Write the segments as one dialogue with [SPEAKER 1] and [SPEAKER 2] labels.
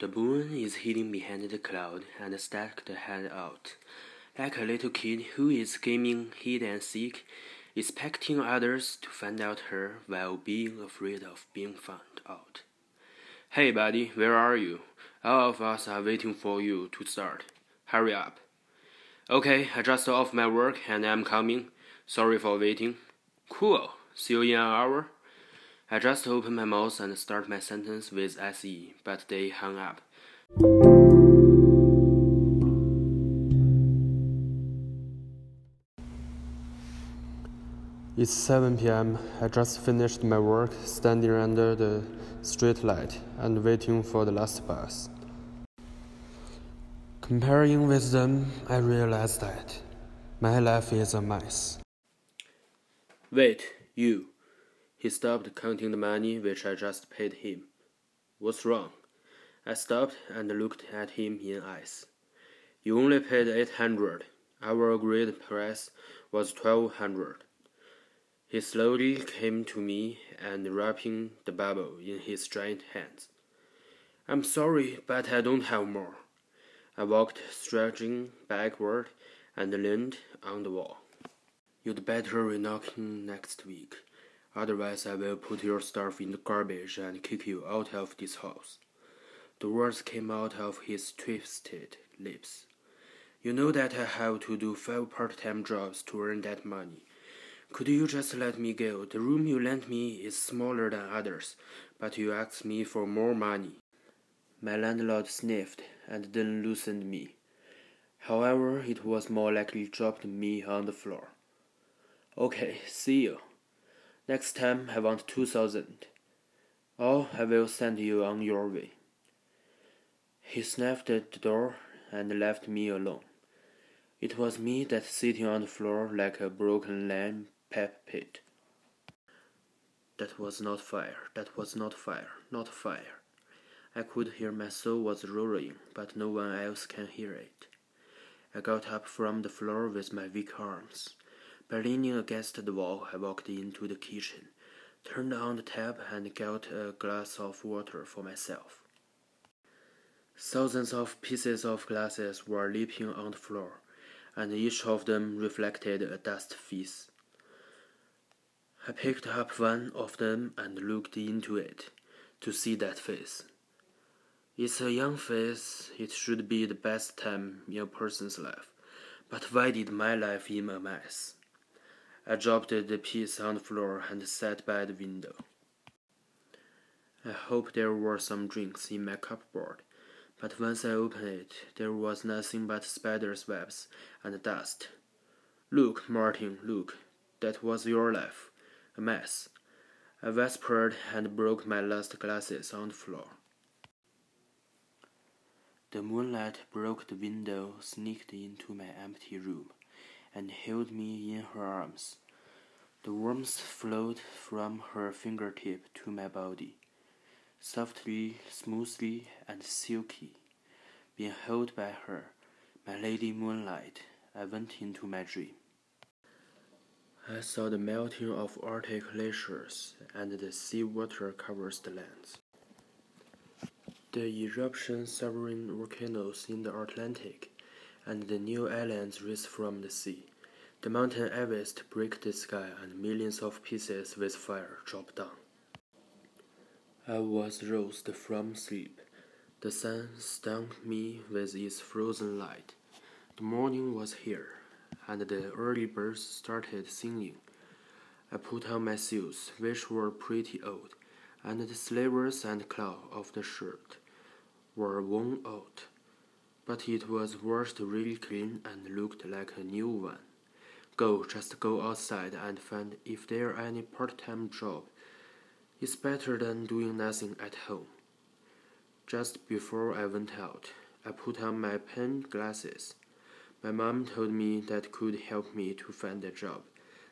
[SPEAKER 1] The moon is hidden behind the cloud and stuck the head out, like a little kid who is gaming hide and seek, expecting others to find out her while being afraid of being found out. Hey buddy, where are you? All of us are waiting for you to start. Hurry up. Okay, I just off my work and I'm coming. Sorry for waiting. Cool. See you in an hour. I just opened my mouth and start my sentence with SE, but they hung up. It's 7 pm. I just finished my work standing under the street light and waiting for the last bus. Comparing with them, I realize that my life is a mess. Wait, you. He stopped counting the money which I just paid him. What's wrong? I stopped and looked at him in eyes. You only paid eight hundred. Our agreed price was twelve hundred. He slowly came to me and wrapping the bubble in his giant hands. I'm sorry, but I don't have more. I walked stretching backward and leaned on the wall. You'd better re-knock next week, otherwise I will put your stuff in the garbage and kick you out of this house. The words came out of his twisted lips. You know that I have to do five part-time jobs to earn that money. Could you just let me go? The room you lent me is smaller than others, but you asked me for more money. My landlord sniffed and then loosened me. However, it was more likely dropped me on the floor. Okay, see you. Next time I want two thousand. Or I will send you on your way. He snapped at the door and left me alone. It was me that sitting on the floor like a broken lamb pep pit. That was not fire, that was not fire, not fire. I could hear my soul was roaring, but no one else can hear it. I got up from the floor with my weak arms. By leaning against the wall, I walked into the kitchen, turned on the tap, and got a glass of water for myself. Thousands of pieces of glasses were leaping on the floor, and each of them reflected a dust feast. I picked up one of them and looked into it to see that face. It's a young face, it should be the best time in a person's life, but why did my life seem a mess? I dropped the piece on the floor and sat by the window. I hoped there were some drinks in my cupboard, but once I opened it, there was nothing but spider's webs and dust. Look, Martin, look, that was your life a mess. I whispered and broke my last glasses on the floor. The moonlight broke the window, sneaked into my empty room, and held me in her arms. The warmth flowed from her fingertip to my body, softly, smoothly, and silky. Being held by her, my lady moonlight, I went into my dream. I saw the melting of Arctic glaciers, and the sea water covers the lands. The eruption sovereign volcanoes in the Atlantic, and the new islands rise from the sea. The mountain Everest break the sky, and millions of pieces with fire drop down. I was roused from sleep. The sun stung me with its frozen light. The morning was here and the early birds started singing. I put on my shoes, which were pretty old, and the sleeves and collar of the shirt were worn out, but it was washed really clean and looked like a new one. Go, just go outside and find if there are any part-time job. It's better than doing nothing at home. Just before I went out, I put on my pen glasses. My mom told me that could help me to find a job,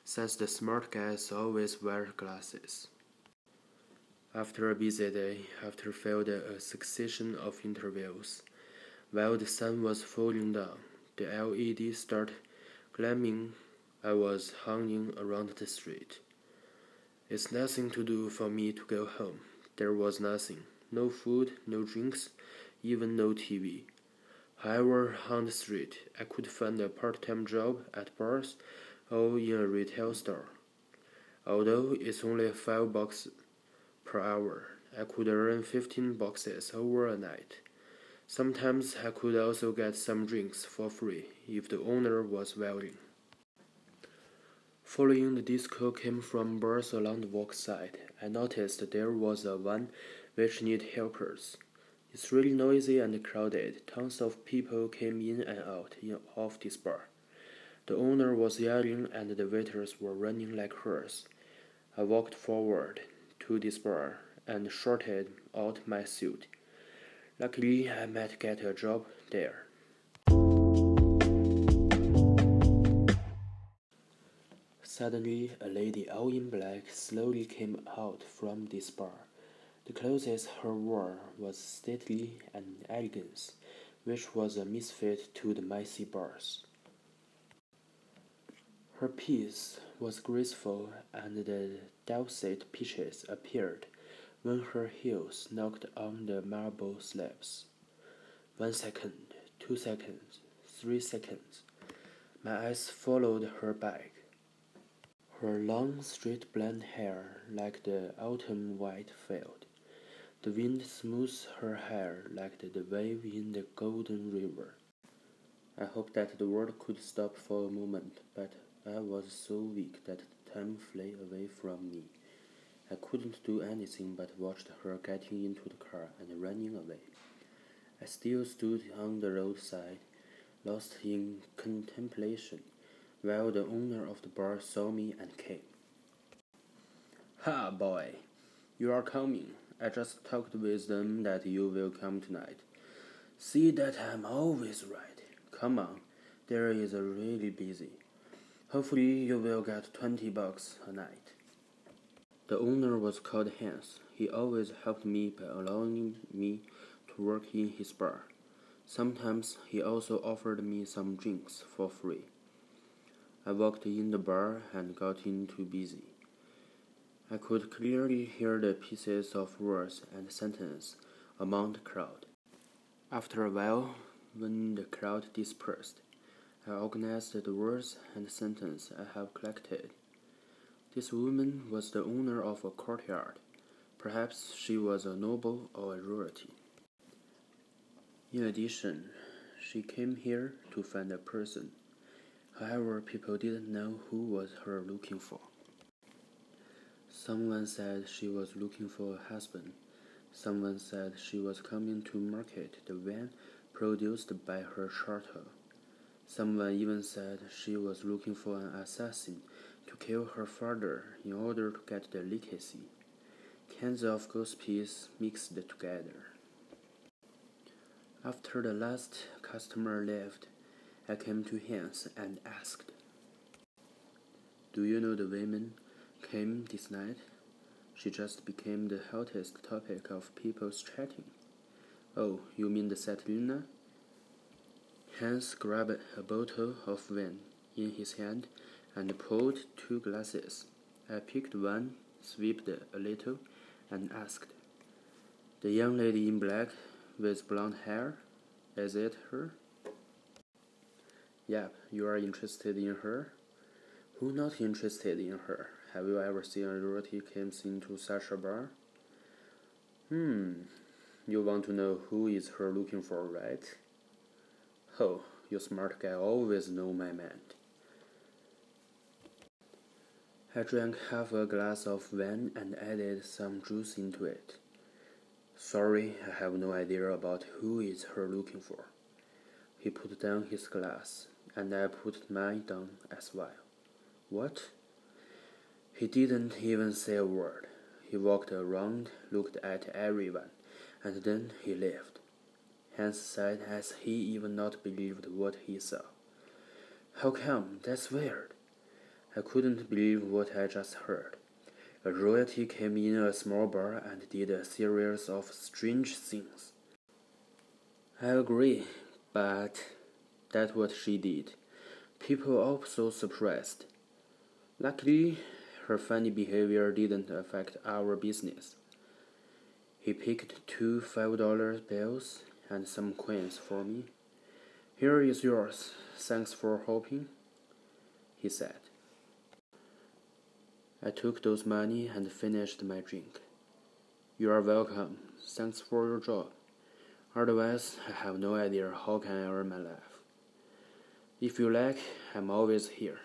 [SPEAKER 1] since the smart guys always wear glasses. After a busy day, after failed a succession of interviews, while the sun was falling down, the LED started gleaming. I was hanging around the street. It's nothing to do for me to go home. There was nothing. No food, no drinks. even no TV. However, on the street, I could find a part-time job at bars or in a retail store. Although it's only five bucks per hour, I could earn fifteen boxes over a night. Sometimes I could also get some drinks for free if the owner was willing. Following the disco came from bars along the walk side. I noticed there was a one which needed helpers. It's really noisy and crowded. Tons of people came in and out of this bar. The owner was yelling and the waiters were running like hers. I walked forward to this bar and shorted out my suit. Luckily, uh, I might get a job there. Suddenly, a lady all in black slowly came out from this bar. The clothes her wore was stately and elegance, which was a misfit to the messy bars. Her piece was graceful, and the dulcet pitches appeared when her heels knocked on the marble slabs. One second, two seconds, three seconds. My eyes followed her back. Her long, straight blonde hair like the autumn white field. The wind smoothed her hair like the wave in the golden river. I hoped that the world could stop for a moment, but I was so weak that time flew away from me. I couldn't do anything but watch her getting into the car and running away. I still stood on the roadside, lost in contemplation while the owner of the bar saw me and came. Ha, boy, you are coming. I just talked with them that you will come tonight. See that I'm always right. Come on, there is a really busy. Hopefully you will get twenty bucks a night. The owner was called Hans. He always helped me by allowing me to work in his bar. Sometimes he also offered me some drinks for free. I walked in the bar and got in too busy. I could clearly hear the pieces of words and sentences among the crowd. After a while, when the crowd dispersed, I organized the words and sentences I have collected. This woman was the owner of a courtyard. Perhaps she was a noble or a royalty. In addition, she came here to find a person However, people didn't know who was her looking for. Someone said she was looking for a husband. Someone said she was coming to market the van produced by her charter. Someone even said she was looking for an assassin to kill her father in order to get the legacy. Cans of gossips mixed together. After the last customer left, I came to Hans and asked, Do you know the women came this night? She just became the hottest topic of people's chatting. Oh, you mean the Saturina? Hans grabbed a bottle of wine in his hand and poured two glasses. I picked one, swipped a little, and asked, The young lady in black with blonde hair, is it her? Yep, you are interested in her? Who not interested in her? Have you ever seen a royalty comes into such a bar? Hmm, you want to know who is her looking for, right? Oh, you smart guy always know my mind. I drank half a glass of wine and added some juice into it. Sorry, I have no idea about who is her looking for. He put down his glass and I put mine down as well. What? He didn't even say a word. He walked around, looked at everyone, and then he left. Hans said as he even not believed what he saw. How come? That's weird. I couldn't believe what I just heard. A royalty came in a small bar and did a series of strange things. I agree, but that's what she did. People also surprised. Luckily, her funny behavior didn't affect our business. He picked two five dollar bills and some coins for me. Here is yours. Thanks for helping, he said. I took those money and finished my drink. You are welcome. Thanks for your job. Otherwise, I have no idea how can I earn my life. If you like, I'm always here.